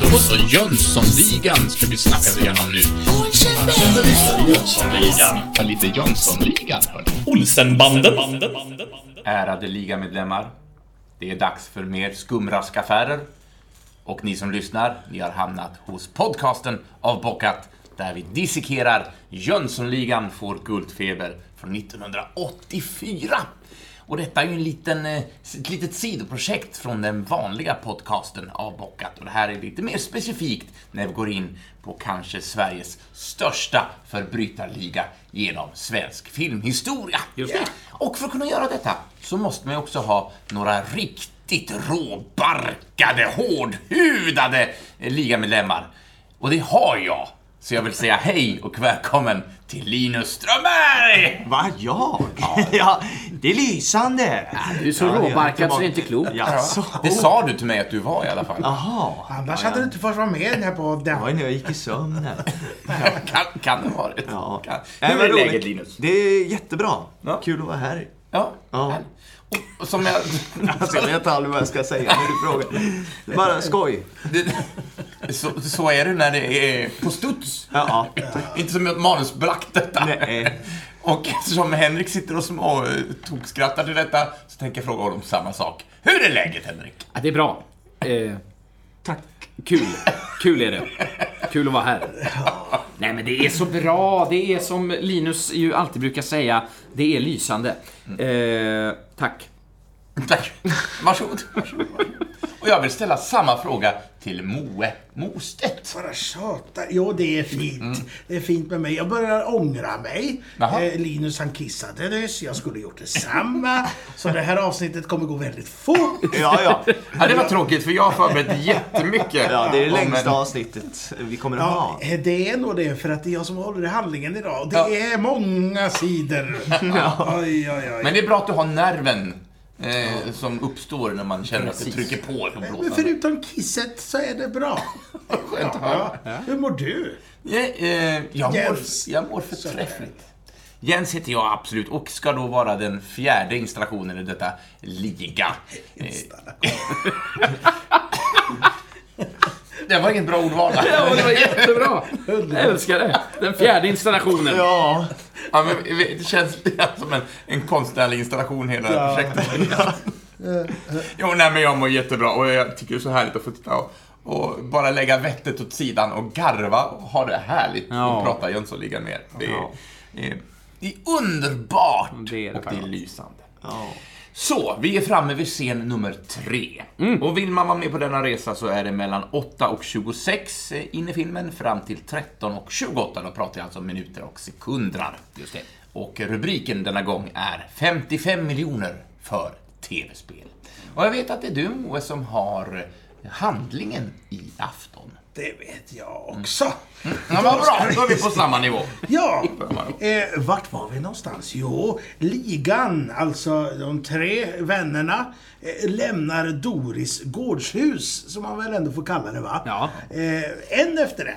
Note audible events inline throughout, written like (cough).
Då så, Jönssonligan ska vi snacka igenom nu. Jönssonligan. Ja, lite Jönssonligan, hörni. Olsenbanden. Ärade ligamedlemmar. Det är dags för mer skumraskaffärer. Och ni som lyssnar, ni har hamnat hos podcasten Avbockat där vi dissekerar Jönssonligan får guldfeber från 1984. Och detta är ju en liten, eh, ett litet sidoprojekt från den vanliga podcasten Avbockat. Och det här är lite mer specifikt när vi går in på kanske Sveriges största förbrytarliga genom svensk filmhistoria. Just det. Och för att kunna göra detta så måste man ju också ha några riktigt råbarkade, hårdhudade eh, ligamedlemmar. Och det har jag. Så jag vill säga hej och välkommen till Linus Strömberg! Va, jag? Ja. (laughs) det är lysande! Du är så råbarkad så det är inte klokt. Jaså? Det sa du till mig att du var i alla fall. Jaha. Annars hade du inte fått vara med i den här Det var när jag gick i sömnen. Kan, kan det vara det? Ja. Kan. Hur är läget Linus? Det är jättebra. Ja. Kul att vara här. Ja. Ja. Och, som jag... (laughs) Alltså, jag vet aldrig vad jag ska säga när du frågar. Bara skoj. Det, så, så är det när det är på studs. Ja, Inte som ett manusbrakt detta. Nej. Och eftersom Henrik sitter och små eh, till detta så tänker jag fråga honom samma sak. Hur är läget Henrik? Ja, det är bra. Eh, tack. kul. Kul är det. Kul att vara här. (laughs) Nej, men det är så bra. Det är som Linus ju alltid brukar säga, det är lysande. Eh, tack. (laughs) Tack. Varsågod. Varsågod. Och jag vill ställa samma fråga till Moe Mostedt. Bara tjatar. Jo, det är fint. Det är fint med mig. Jag börjar ångra mig. Eh, Linus han kissade nyss. Jag skulle gjort detsamma. Så det här avsnittet kommer gå väldigt fort. Ja, ja. Ja, det var tråkigt för jag har förberett jättemycket. Ja, det är det längsta en- avsnittet vi kommer att Ja, ha. eh, det är nog det för att det är jag som håller i handlingen idag. Det Ja. är många sidor. (laughs) Oj, oj, oj. Men det är bra att du har nerven eh, som uppstår när man känner att det trycker på Men blåsan. förutom kisset så är det bra. (laughs) Skönt att höra. Ja. Hur mår du? Ja, eh, jag, mår, jag mår förträffligt. Jens heter jag absolut och ska då vara den fjärde installationen i detta liga. (laughs) Eh, (laughs) det var inget bra ordval. va? Ja, det var jättebra. Jag älskar det. Den fjärde installationen. Ja. Ja, men det känns (laughs) som en, en konstnärlig installation hela projektet. (laughs) (laughs) jo, nej men jag mår jättebra och jag tycker det är så härligt att få titta och, och bara lägga vettet åt sidan och garva och ha det härligt Ja. och prata Jönssonligan mer. Det är, Ja. det är, det är underbart Det är det och det är lysande. Så, vi är framme vid scen nummer tre. Och vill man vara med på denna resa så är det mellan 8 och 26 in i filmen fram till 13 och 28. Då pratar jag alltså om minuter och sekunder. Just det. Och rubriken denna gång är 55 miljoner för tv-spel. Och jag vet att det är du Moe som har handlingen i afton. Det vet jag också. Ja, vad bra, då är vi på samma nivå. Ja, eh, vart var vi någonstans? Jo, ligan, alltså de tre vännerna, eh, lämnar Doris gårdshus, som man väl ändå får kalla det va? Ja. Eh, en efter en.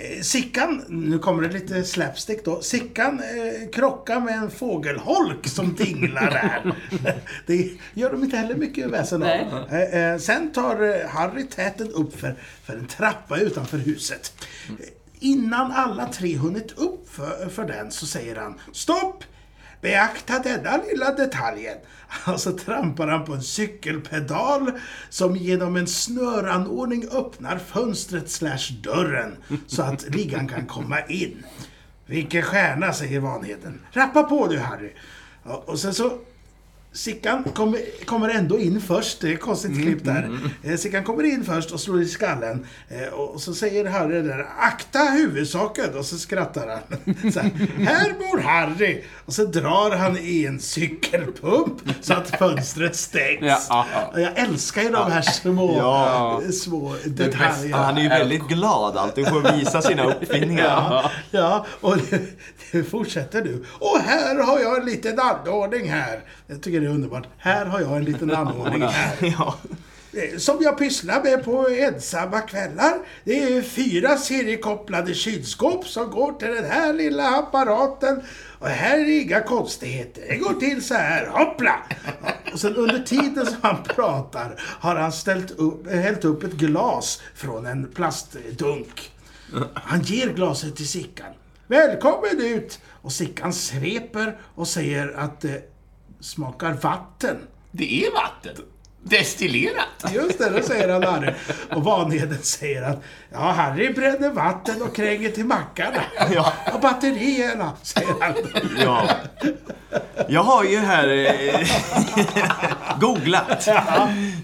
Eh, Sickan, nu kommer det lite slapstick då. Sickan eh, krockar med en fågelholk som dinglar där. (laughs) det gör de inte heller mycket väsen av. Eh, eh, sen tar eh, Harry täten upp för, för en trappa utanför huset. Eh, Innan alla tre hunnit upp för, för den så säger han Stopp! Beakta denna lilla detaljen. Och så trampar han på en cykelpedal som genom en snöranordning öppnar fönstret slash dörren så att ligan kan komma in. Vilken stjärna, säger Vanheden. Rappa på du Harry. Och sen så Sickan kommer, kommer ändå in först, det är ett konstigt klipp där. Eh, Sickan kommer in först och slår i skallen. Eh, och så säger Harry där, akta huvudsaken! Och så skrattar han. (laughs) Så här, här bor Harry! Och så drar han i en cykelpump så att fönstret stängs. Ja, Jag älskar ju de här små, Ja. små detaljerna. Han är ju väldigt glad alltid för att visa sina uppfinningar. Ja, ja och det, (laughs) det fortsätter nu. Och här har jag en liten anordning här. Jag tycker det är underbart. Här har jag en liten anordning (laughs) här. Ja. Eh, Som jag pysslar med på ensamma kvällar. Det är fyra seriekopplade kylskåp som går till den här lilla apparaten. Och här är inga konstigheter. Det går till så här. Hoppla! Och sen under tiden som han pratar har han ställt upp, eh, hällt upp ett glas från en plastdunk. Han ger glaset till Sickan. Välkommen ut! Och Sickan sveper och säger att det smakar vatten. Det är vatten. Destillerat. Just det, det säger han Harry. Och Vanheden säger att ja, Harry bränner vatten och kränger till mackarna. Ja. Och batterierna, säger han. Ja. Jag har ju här eh, googlat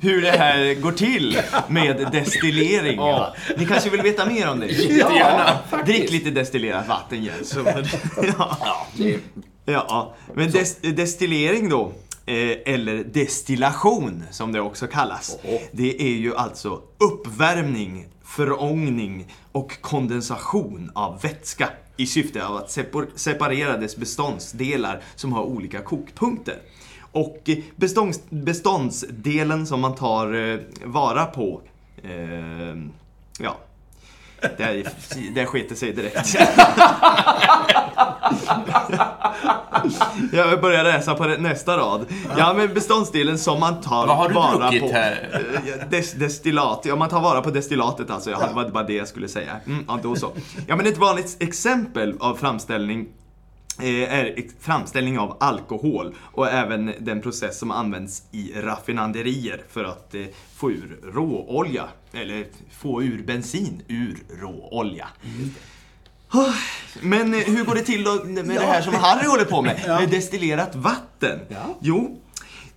hur det här går till med destillering. Ja. Ni kanske vill veta mer om det? Jättegärna. Drick lite destillerat vatten Jens. Så- Ja. Ja, men des destillering då, eh, eller destillation som det också kallas. Det är ju alltså uppvärmning, förångning och kondensation av vätska i syfte av att separ- separera dess beståndsdelar som har olika kokpunkter. Och bestånds beståndsdelen som man tar eh, vara på, eh, ja, sket det sig direkt. (laughs) Jag börjar läsa på nästa rad. Ja, men beståndsdelen som man tar Vad har du vara druckit på. här? Eh, Des, destillat. Ja, man tar vara på destillatet alltså. Hade, det var bara det jag skulle säga. Mm, ja, då så. Ja, men ett vanligt exempel av framställning är ex- framställning av alkohol och även den process som används i raffinaderier för att eh, få ur råolja. Eller få ur bensin ur råolja. Ah, Men eh, hur går det till då med det här som Harry håller på med? Med destillerat vatten? Jo,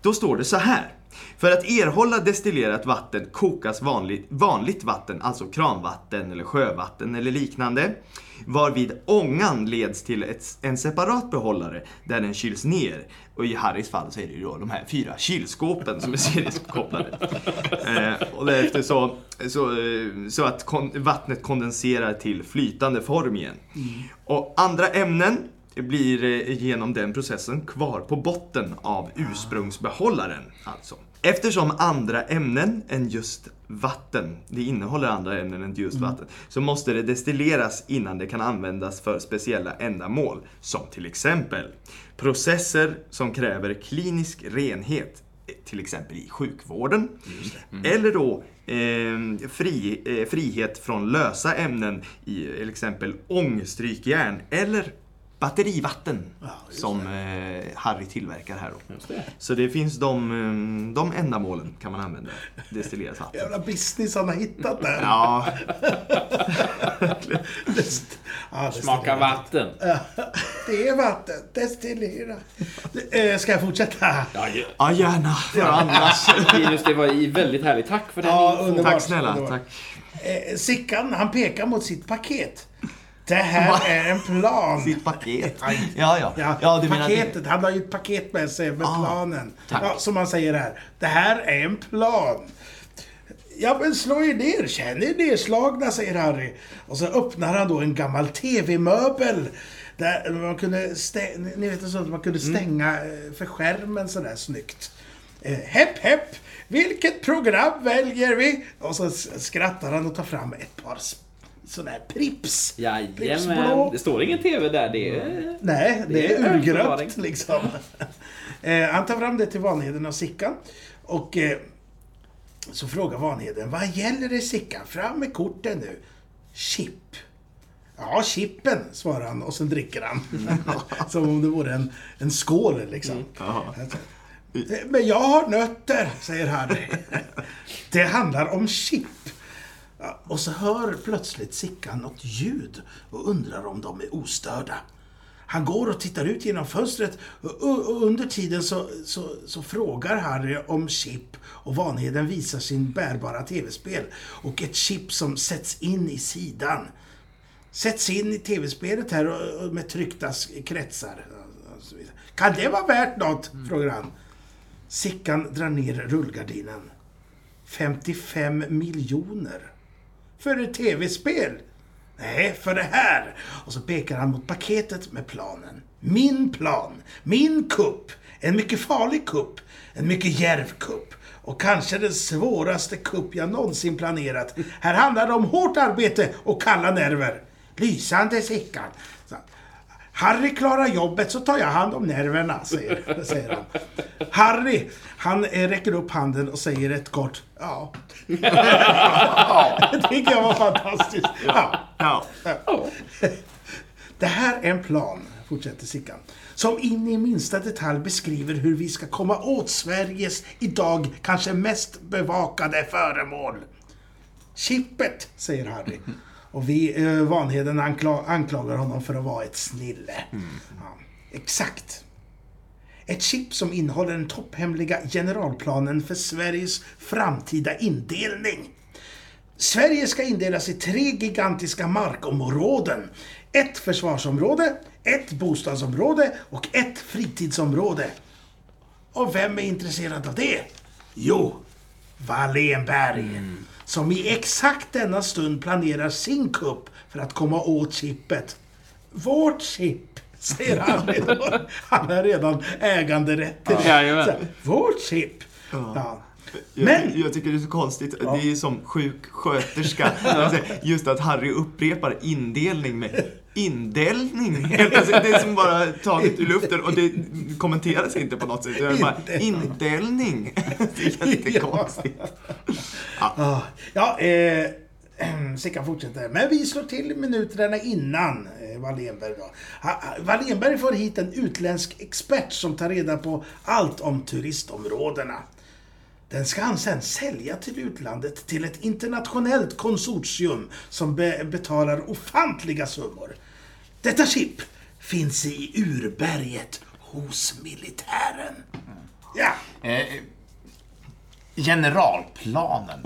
då står det så här. För att erhålla destillerat vatten kokas vanligt, vanligt vatten, alltså kranvatten eller sjövatten eller liknande, varvid ångan leds till ett, en separat behållare där den kyls ner. Och i Harrys fall så är det ju då de här fyra kylskåpen som är seriekopplade. (laughs) eh, och därefter så, så, eh, så att kon, vattnet kondenserar till flytande form igen. Och andra ämnen blir eh, genom den processen kvar på botten av ursprungsbehållaren. Alltså. Eftersom andra ämnen än just vatten, det innehåller andra ämnen än just vatten, så måste det destilleras innan det kan användas för speciella ändamål. Som till exempel processer som kräver klinisk renhet, till exempel i sjukvården. Eller då eh, fri, eh, frihet från lösa ämnen i till exempel ångstrykjärn eller batterivatten som eh, Harry tillverkar här då. Just det. Så det finns de, eh, de ändamålen kan man använda destillerat vatten. Jävla business han har hittat där. Ja, Dest- (laughs) ja, Smaka vatten. Det är vatten. Destillera. Eh, Ska jag fortsätta? Ja, ja gärna. För annars. Linus, det var i väldigt härligt. Tack för den Ja. Tack snälla. Tack. Eh, Sickan, han pekar mot sitt paket. Det här är en plan. Sitt paket. Ja, ja. Ja, ja du menar att- paketet. Han har ju ett paket med sig med Ah, planen. Ja, som han säger här. Det här är en plan. Ja, men slå er ner. Känn er nedslagna, säger Harry. Och så öppnar han då en gammal TV-möbel. Där man kunde, stä- ni vet så att man kunde stänga eh, för skärmen sådär snyggt. Eh, hepp, hepp! Vilket program väljer vi? Och så skrattar han och tar fram ett par s- sådana här Prips. Jajamän. Det står ingen TV där. Det är... Nej, det, Det är är urgröpt liksom. (laughs) eh, han tar fram det till Vanheden och Sickan. Och eh, så frågar Vanheden, vad gäller det Sickan? Fram med korten nu. Chip. Ja, chippen, svarar han och sen dricker han. (laughs) Som om det vore en, en skål liksom. Eh, Men jag har nötter, säger Harry. (laughs) Det handlar om chip. Och så hör plötsligt Sickan något ljud och undrar om de är ostörda. Han går och tittar ut genom fönstret och, under tiden så, så, så frågar Harry om chip och Vanheden visar sin bärbara tv-spel och ett chip som sätts in i sidan. Sätts in i tv-spelet här och, och med tryckta kretsar. Kan det vara värt något? frågar han. Sickan drar ner rullgardinen. 55 miljoner. För ett tv-spel? Nej, för det här. Och så pekar han mot paketet med planen. Min plan. Min kupp. En mycket farlig kupp. En mycket djärv kupp. Och kanske den svåraste kupp jag någonsin planerat. Här handlar det om hårt arbete och kalla nerver. Lysande Sickan. Harry klarar jobbet så tar jag hand om nerverna, säger, säger han. Harry, han eh, räcker upp handen och säger ett kort ja. (laughs) Det tycker jag var fantastiskt. Ja. Ja. Det här är en plan, fortsätter Sickan, som in i minsta detalj beskriver hur vi ska komma åt Sveriges idag kanske mest bevakade föremål. Chippet, säger Harry. Och vi, eh, Vanheden, ankla anklagar honom för att vara ett snille. Ja, exakt. Ett chip som innehåller den topphemliga generalplanen för Sveriges framtida indelning. Sverige ska indelas i tre gigantiska markområden. Ett försvarsområde, ett bostadsområde och ett fritidsområde. Och vem är intresserad av det? Jo, Wallenberg. Som i exakt denna stund planerar sin kupp för att komma åt chippet. Vårt chip, säger han redan. Han har redan äganderätten. Så här, Vårt chip. Ja. Jag, Men- jag tycker det är så konstigt. Det är ju som sjuksköterska. (laughs) Just att Harry upprepar indelning med indelning. Alltså, (laughs) det är som bara taget ur luften och det kommenteras inte på något sätt. Det är bara indelning. (laughs) Det är jättekonstigt. Ja, ja eh, (clears throat) Sickan fortsätter. Men vi slår till minuterna innan eh, Wallenberg då. Wallenberg får hit en utländsk expert som tar reda på allt om turistområdena. Den ska han sen sälja till utlandet till ett internationellt konsortium som be betalar ofantliga summor. Detta chip finns i urberget hos militären. Ja, Eh, generalplanen.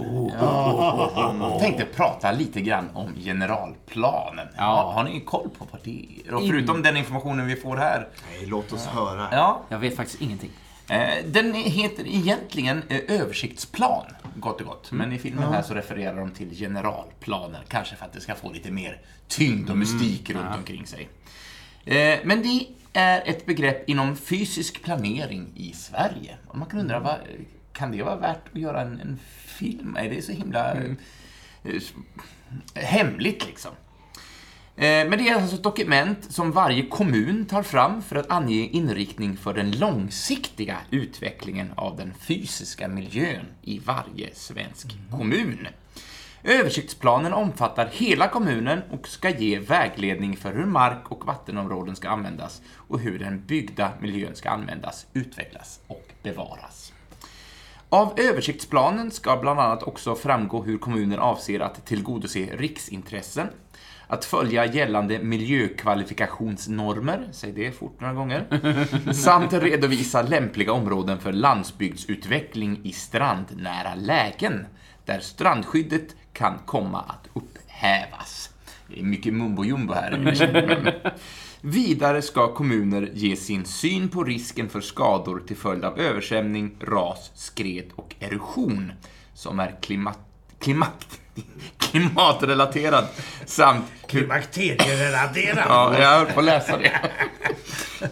Jag tänkte prata lite grann om generalplanen. Ja. Har ni koll på vad det är? Och förutom den informationen vi får här. Nej, låt oss höra. Ja, Jag vet faktiskt ingenting. eh, den heter egentligen eh, översiktsplan, gott och gott. Men i filmen här så refererar de till generalplaner. Kanske för att det ska få lite mer tyngd och mystik runt omkring sig. Eh, Men det är ett begrepp inom fysisk planering i Sverige. Och man kan undra, vad, kan det vara värt att göra en, en film? Är det så himla eh, s- hemligt liksom? Eh, Men det är alltså ett dokument som varje kommun tar fram för att ange inriktning för den långsiktiga utvecklingen av den fysiska miljön i varje svensk kommun. Översiktsplanen omfattar hela kommunen och ska ge vägledning för hur mark och vattenområden ska användas och hur den byggda miljön ska användas, utvecklas och bevaras. Av översiktsplanen ska bland annat också framgå hur kommunen avser att tillgodose riksintressen, att följa gällande miljökvalifikationsnormer, säg det fort några gånger, (laughs) samt redovisa lämpliga områden för landsbygdsutveckling i strandnära lägen, där strandskyddet kan komma att upphävas. Det är mycket mumbo jumbo här. Vidare ska kommuner ge sin syn på risken för skador till följd av översvämning, ras, skred och erosion som är klimat, klimat, klimatrelaterad samt klimakterierelaterad. Ja, jag höll på att läsa det.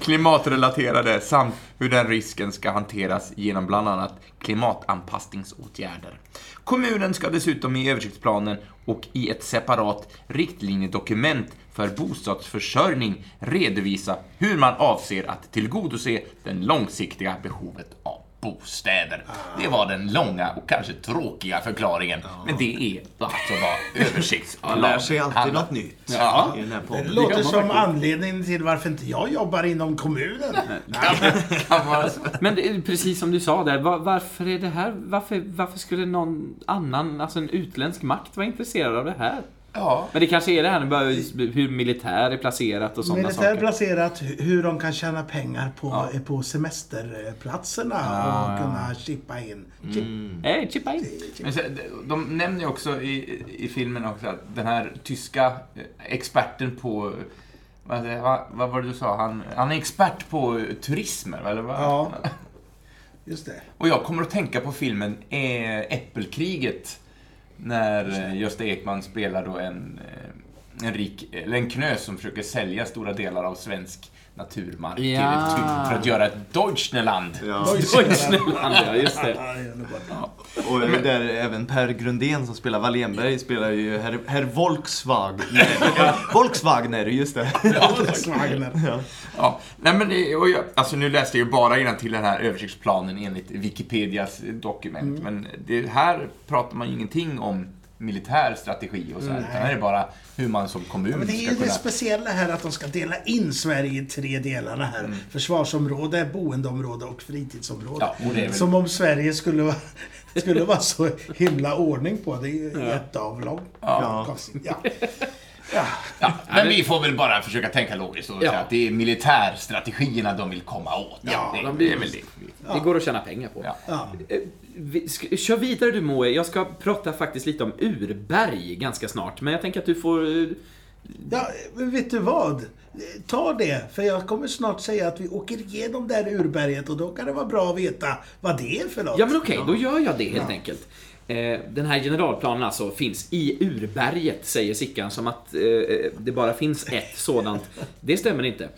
Klimatrelaterade samt hur den risken ska hanteras genom bland annat klimatanpassningsåtgärder. Kommunen ska dessutom i översiktsplanen och i ett separat riktlinjedokument för bostadsförsörjning redovisa hur man avser att tillgodose det långsiktiga behovet av bostäder. Det var den långa och kanske tråkiga förklaringen, men det är alltså vad översiktsplan Man lär sig alltid handlar. något nytt Ja. i den här Det låter som anledningen till varför inte jag jobbar inom kommunen. Men det är precis som du sa där, var, varför är det här, varför, varför skulle någon annan, alltså en utländsk makt vara intresserad av det här? Ja. Men det kanske är det här med hur militär är placerat och sådana Militär saker. placerat hu- hur de kan tjäna pengar på, på semesterplatserna och kunna chippa in. Chip. Eh, chippa in. Men så, de nämner ju också i, i filmen också att den här tyska eh, experten på vad, vad, var det du sa? Han, han är expert på turismer, eller vad? Ja. Just det. Och jag kommer att tänka på filmen eh, Äppelkriget. När eh, Gösta Ekman spelar då en, eh, en rik, eller en knös som försöker sälja stora delar av svensk naturmark Ja. till, för att göra ett Deutschland. Ja. (laughs) Deutschland, ja, just det. Ja. Och där även Per Grundén som spelar Wallenberg spelar ju herr, herr Volkswagen. (laughs) Nej, Volkswagener, just det. Volkswagener. Ja. Ja, nej men det, och jag, alltså nu läste jag ju bara till den här översiktsplanen enligt Wikipedias dokument. Men det här pratar man ju ingenting om militär strategi och så här, utan här är bara hur man som kommun Men det är ju det speciella här att de ska dela in Sverige i tre delarna här. Mm. Försvarsområde, boendeområde och fritidsområde. Ja, och väl- Som om Sverige skulle vara, skulle vara så himla ordning på. Det är ju jätteavlångt. Ja. Ja. Ja. Ja, men vi får väl bara försöka tänka logiskt och Ja. säga att det är militärstrategierna de vill komma åt. Ja, det, de det är väl det. Det går att tjäna pengar på. Ja. Ja. Eh, vi ska, kör vidare du Moe. Jag ska prata faktiskt lite om urberg ganska snart. Men jag tänker att du får... eh, ja, men vet du vad? Ta det, för jag kommer snart säga att vi åker igenom det här urberget och då kan det vara bra att veta vad det är för något. Ja men okej, då gör jag det helt enkelt. Eh, den här generalplanen alltså finns i urberget, säger Sickan, som att eh, eh, det bara finns ett sådant. Det stämmer inte.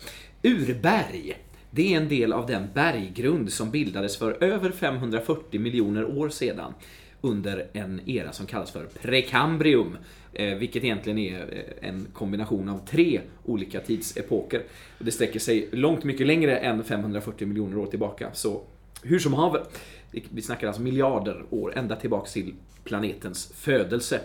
Urberg, det är en del av den berggrund som bildades för över 540 miljoner år sedan under en era som kallas för prekambrium, eh, vilket egentligen är eh, en kombination av tre olika tidsepoker. Det sträcker sig långt mycket längre än 540 miljoner år tillbaka. Så hur som haver, vi- snackar alltså miljarder år, ända tillbaks till planetens födelse.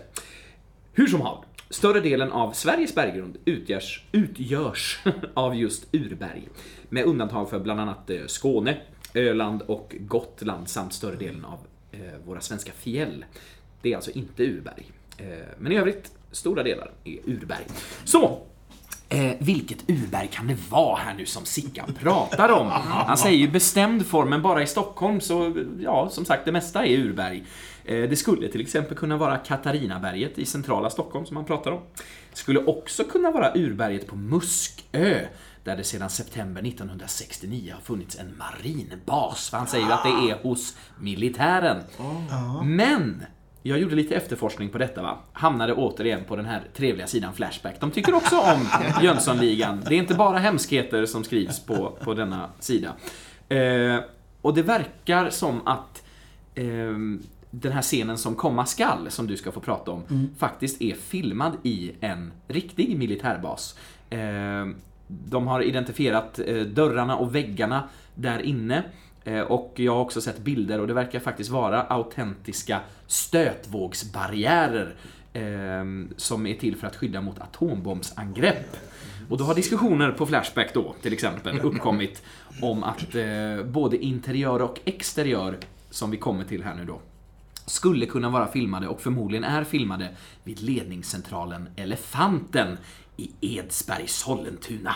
Hur som helst, större delen av Sveriges berggrund utgörs, utgörs (laughs) av just urberg. Med undantag för bland annat eh, Skåne, Öland och Gotland samt större delen av eh, våra svenska fjäll. Det är alltså inte urberg. Eh, men i övrigt, stora delar är urberg. Så, Eh, vilket urberg kan det vara här nu som Sickan pratar om? (laughs) Han säger ju bestämd form, men bara i Stockholm så, ja, som sagt, det mesta är urberg. Eh, det skulle till exempel kunna vara Katarinaberget i centrala Stockholm som han pratar om. Det skulle också kunna vara urberget på Muskö, där det sedan september 1969 har funnits en marinbas. För han säger ju att det är hos militären. Men jag gjorde lite efterforskning på detta va. Hamnade återigen på den här trevliga sidan Flashback. De tycker också om (laughs) Jönssonligan. Det är inte bara hemskheter som skrivs på, på denna sida. Eh, och det verkar som att eh, den här scenen som komma skall, som du ska få prata om, faktiskt är filmad i en riktig militärbas. Eh, de har identifierat eh, dörrarna och väggarna där inne. Eh, Och jag har också sett bilder och det verkar faktiskt vara autentiska stötvågsbarriärer eh, som är till för att skydda mot atombombsangrepp. Och då har diskussioner på Flashback då, till exempel, (laughs) uppkommit om att eh, både interiör och exteriör, som vi kommer till här nu då, skulle kunna vara filmade och förmodligen är filmade vid ledningscentralen Elefanten i Edsberg, Sollentuna.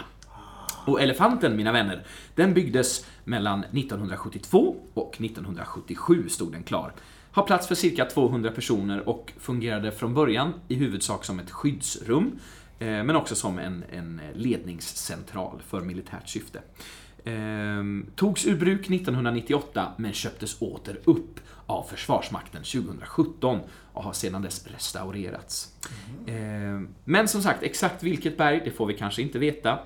Och Elefanten, mina vänner, den byggdes mellan 1972 och 1977 stod den klar. Har plats för cirka 200 personer och fungerade från början i huvudsak som ett skyddsrum, eh, men också som en, en ledningscentral för militärt syfte. Ehm, togs ur bruk 1998 men köptes åter upp av Försvarsmakten 2017 och har sedan dess restaurerats. Ehm, men som sagt, exakt vilket berg, det får vi kanske inte veta.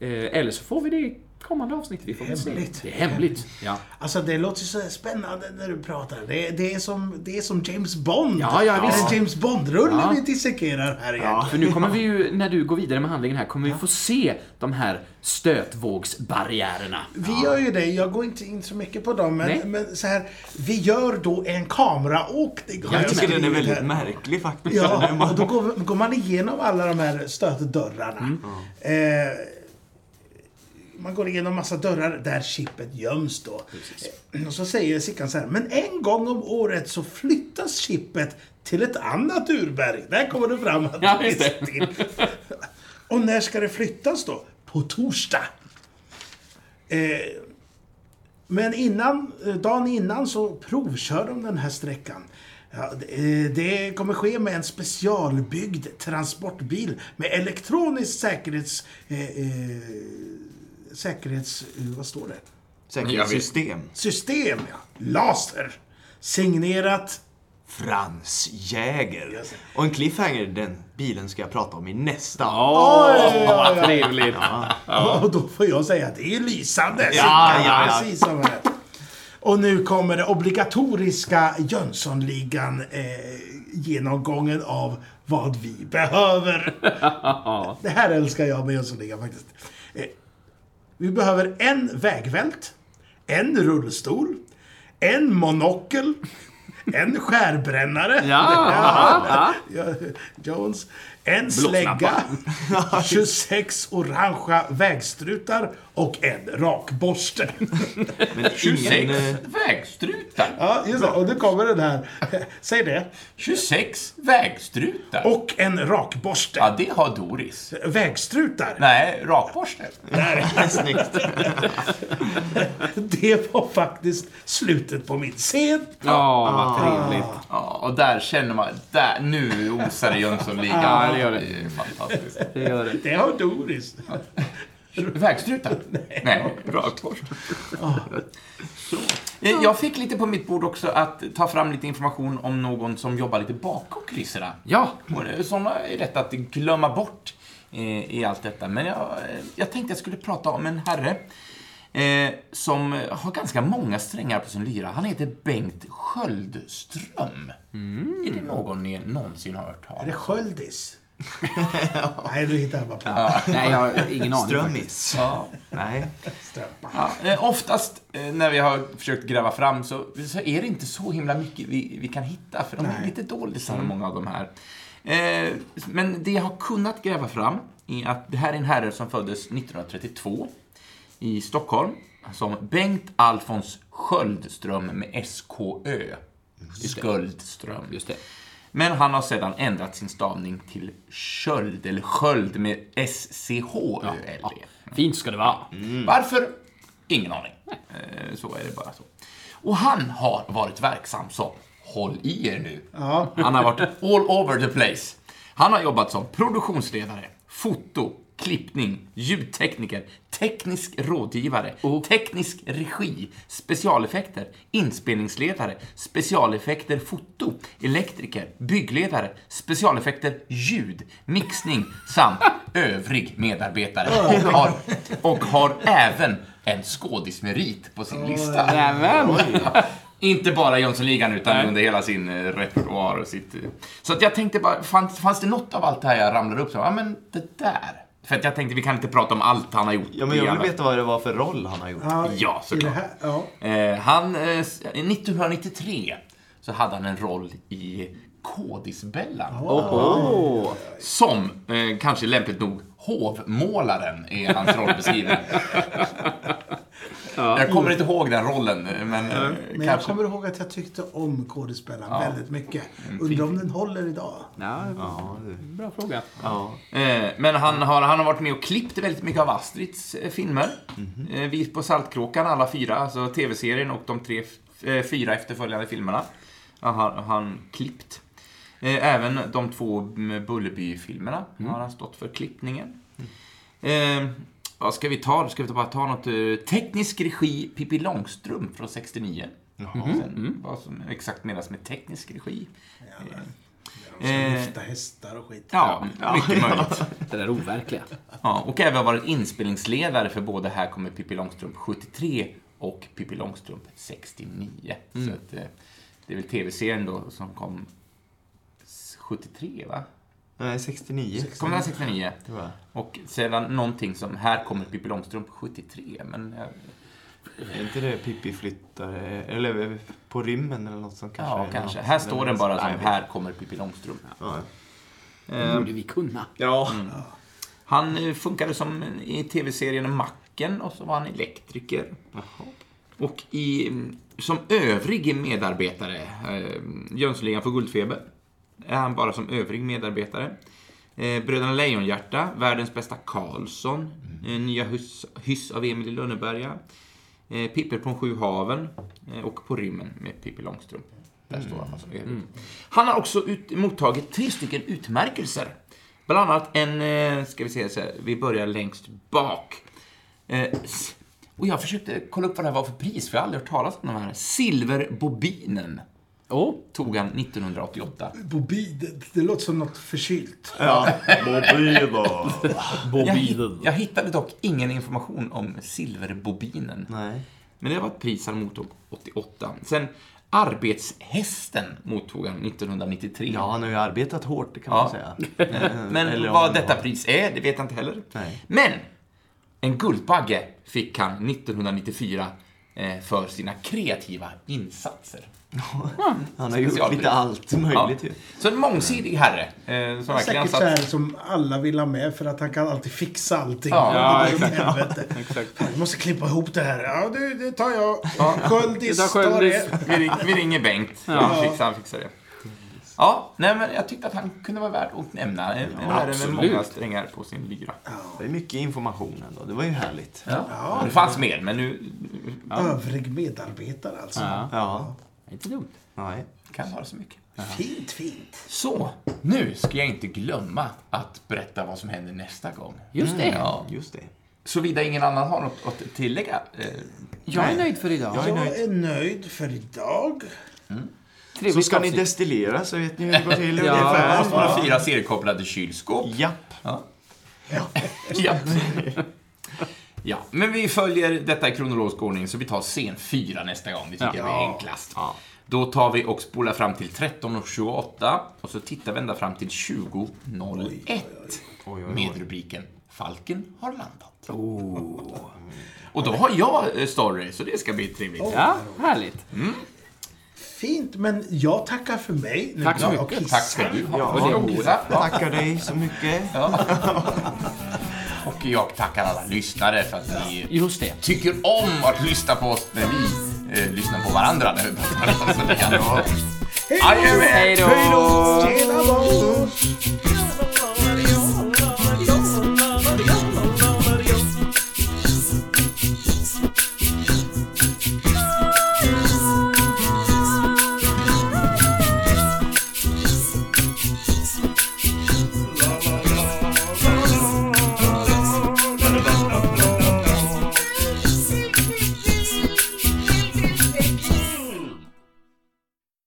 Eh, eller så får vi det i kommande avsnitt. Vi får. Hemligt. Det är hemligt. Ja. Alltså det låter så spännande när du pratar. Det, det, är, som, det är som James Bond. Ja, ja, Det är visst. en James Bond-rulle Ja. vi dissekerar här igen. För nu kommer vi ju, när du går vidare med handlingen här, kommer vi få se de här stötvågsbarriärerna. Vi gör ju det, jag går inte in så mycket på dem, Nej. men, men så här, vi gör då en kameraåkning. Jag tycker den är väldigt här. märklig faktiskt. Ja, (laughs) och då går, går man igenom alla de här stötdörrarna. Eh, man går igenom massa dörrar där chippet göms då. Eh, Och så säger Sickan så här, men en gång om året så flyttas chippet till ett annat urberg. Där kommer det fram att Ja, det just det. till. Och när ska det flyttas då? På torsdag. Eh, men innan, eh, dagen innan så provkör de den här sträckan. Ja, det, eh, det kommer ske med en specialbyggd transportbil med elektronisk säkerhets... Eh, eh, säkerhets... Eh, vad står det? Säkerhetssystem. System, ja. Laser. Signerat Frans Jäger. Och en cliffhanger, den bilen ska jag prata om i nästa. Vad trevligt. (laughs) Och då får jag säga att det är lysande. Ja, ja, ja. Precis som det. Och nu kommer det obligatoriska Jönssonligan eh, genomgången av vad vi behöver. (laughs) det här älskar jag med Jönssonligan faktiskt. Eh, vi behöver en vägvält, en rullstol, en monokel, en skärbrännare. Ja, (laughs) Ja, Jones. En slägga, 26 orangea vägstrutar och en rakborste. (laughs) Men 26 ingen... eh, vägstrutar. Ja, just det. Och nu kommer den här. (laughs) Säg det. 26 vägstrutar. Och en rakborste. Ja, det har Doris. Vägstrutar. Nej, rakborste. (laughs) Snyggt. Det var faktiskt slutet på min scen. ja vad trevligt. Ja, och där känner man, där, nu osar det Jönssonligan. Ja, det gör det. är fantastiskt. Det gör det. Det har Doris. Vägstrutar? (laughs) Nej. Så. Eh, Jag fick lite på mitt bord också att ta fram lite information om någon som jobbar lite bakom kulisserna. Ja, det- Sådana är lätt att glömma bort eh, i allt detta. Men jag, eh, jag tänkte jag skulle prata om en herre eh, som har ganska många strängar på sin lyra. Han heter Bengt Sköldström. Är det någon ni någonsin har hört Är det talas (laughs) Nej, du hittar bara på. nej jag har ingen aning. Strömmis. Ja. Nej. Ja, eh, oftast eh, när vi har försökt gräva fram så, så är det inte så himla mycket vi, vi kan hitta, för de är Nej. lite doldisar, många av de här. Eh, men det jag har kunnat gräva fram är att det här är en herre som föddes 1932 i Stockholm som Bengt Alfons Sköldström med SKÖ. Sköldström. Just det. Men han har sedan ändrat sin stavning till Sköld, eller Sköld med S-C-H-Ö-L-D. Ja, fint ska det vara. Varför? Ingen aning. Eh, Så är det bara så. Och han har varit verksam som, håll i er nu, Ja. han har varit all over the place. Han har jobbat som produktionsledare, foto, klippning, ljudtekniker, teknisk rådgivare, teknisk regi, specialeffekter, inspelningsledare, specialeffekter foto, elektriker, byggledare, specialeffekter ljud, mixning samt övrig medarbetare. Och har, och har även en skådismerit på sin lista. Nämen! Inte bara Jönssonligan utan under hela sin eh, repertoar och sitt... eh. Så att jag tänkte bara, fanns, fanns det något av allt det här jag ramlade upp så, ja men det där. För att jag tänkte, vi kan inte prata om allt han har gjort. Ja, men jag vill veta vad det var för roll han har gjort. Ja, Ja, såklart. det här, ja. Eh, han, eh, s- 1993 så hade han en roll i Kodisbellan. Åh, Som, eh, kanske lämpligt nog, hovmålaren är hans roll beskriven. (laughs) Jag kommer inte ihåg den rollen, men, eh, Men jag kommer ihåg att jag tyckte om kodespelaren väldigt mycket. Mm, Undrar om den håller idag. ja, Ja, bra fråga. ja. Eh, Men han har, han har varit med och klippt väldigt mycket av Astrids eh, filmer. Eh, Vi på Saltkråkan, alla fyra, alltså tv-serien och de tre, fyra efterföljande filmerna. har han, klippt. Även de två mm, Bullerby-filmerna har han stått för klippningen. Eh, vad ska vi ta? Ska vi bara ta något? eh, Teknisk regi Pippi Långstrump från 69. Sen, Vad som exakt menas med teknisk regi. De ska Eh, lyfta hästar och skit. Ja, (laughs) mycket möjligt. Det där overkliga. Ja, och även varit inspelningsledare för både Här kommer Pippi Långstrump 73 och Pippi Långstrump 69. Så att, eh, det är väl tv-serien då som kom s- 73, va? Nej, 69. Kom den 69? tror jag. Och sedan någonting som Här kommer Pippi Långstrump 73, men... eh, Är inte det Pippi flyttar, eller på rymmen eller något som kanske Ja, kanske. Här står den bara som Här kommer Pippi Långstrump. Ja. Det borde vi kunna. Ja. Han eh, funkade som i tv-serien Macken och så var han elektriker. Och i, mm, som övrig medarbetare, eh, Jönssonligan för Guldfeber, är han bara som övrig medarbetare. Eh, Bröderna Lejonhjärta, Världens bästa Karlsson, eh, Nya hyss, hyss av Emil i Lönneberga, eh, Pippi från Sju haven eh, och På rymmen med Pippi Långstrump. Där står han alltså övrig. Han har också ut, mottagit tre stycken utmärkelser. Bland annat en, eh, ska vi se, så här, vi börjar längst bak. Eh, och jag försökte kolla upp vad det här var för pris, för jag har aldrig hört talas om den här. Silverbobinen. Oh. tog han 1988. Bobi, det, det låter som något förkylt. Ja, mobiler. Jag, hitt- jag hittade dock ingen information om silverbobinen. Nej. Men det var ett pris han mottog 88. Sen arbetshästen mottog han 1993. Ja, han har ju arbetat hårt, det kan Ja. man säga. (laughs) Men vad detta pris är, det vet jag inte heller. Nej. Men en Guldbagge fick han 1994 eh, för sina kreativa insatser. Han har gjort lite allt möjligt ju. Så en mångsidig herre. Eh, som verkligen Säkert satt... så här som alla vill ha med för att han kan alltid fixa allting. Ja, det ja, åt helvete. Jag måste klippa ihop det här. Ja, det, det tar jag. Sköldis Det tar Sköldis. det. Vi, ring, vi ringer Bengt. Ja. Fixar, han fixar det. Ja, nej men jag tyckte att han kunde vara värd att nämna. En en herre med absolut. många strängar på sin lyra. Det är mycket information ändå. Det var ju härligt. Ja. Det fanns mer, men nu Övrig medarbetare alltså. Ja. Ja. Inte dumt. Nej. kan det vara så mycket. Fint, fint. Så, nu ska jag inte glömma att berätta vad som händer nästa gång. Just det. Ja. Just det. Såvida ingen annan har något att tillägga. Eh, Jag är nöjd för idag. Jag är Jag nöjd. är nöjd för idag. Så Trevligt ska ni avsnitt. destillera så vet ni hur det går till (laughs) Ja. ungefär. Våra fyra seriekopplade kylskåp. Japp. Ja. ja, (laughs) men vi följer detta i kronologisk ordning, så vi tar scen 4 nästa gång. Det tycker jag är enklast. Då tar vi och spolar fram till 13.28 och så tittar vi ända fram till 20.01 med rubriken Falken har landat. (laughs) Och då har jag eh, story, så det ska bli trevligt. Ja, härligt. Fint, men jag tackar för mig. Nu Tack så mycket. Tack ska du ha. Ja. Tackar dig så mycket. (laughs) Och jag tackar alla lyssnare för att ni Just det. tycker om att lyssna på oss när vi eh, lyssnar på varandra. När vi pratar. Hej då! Tjena då!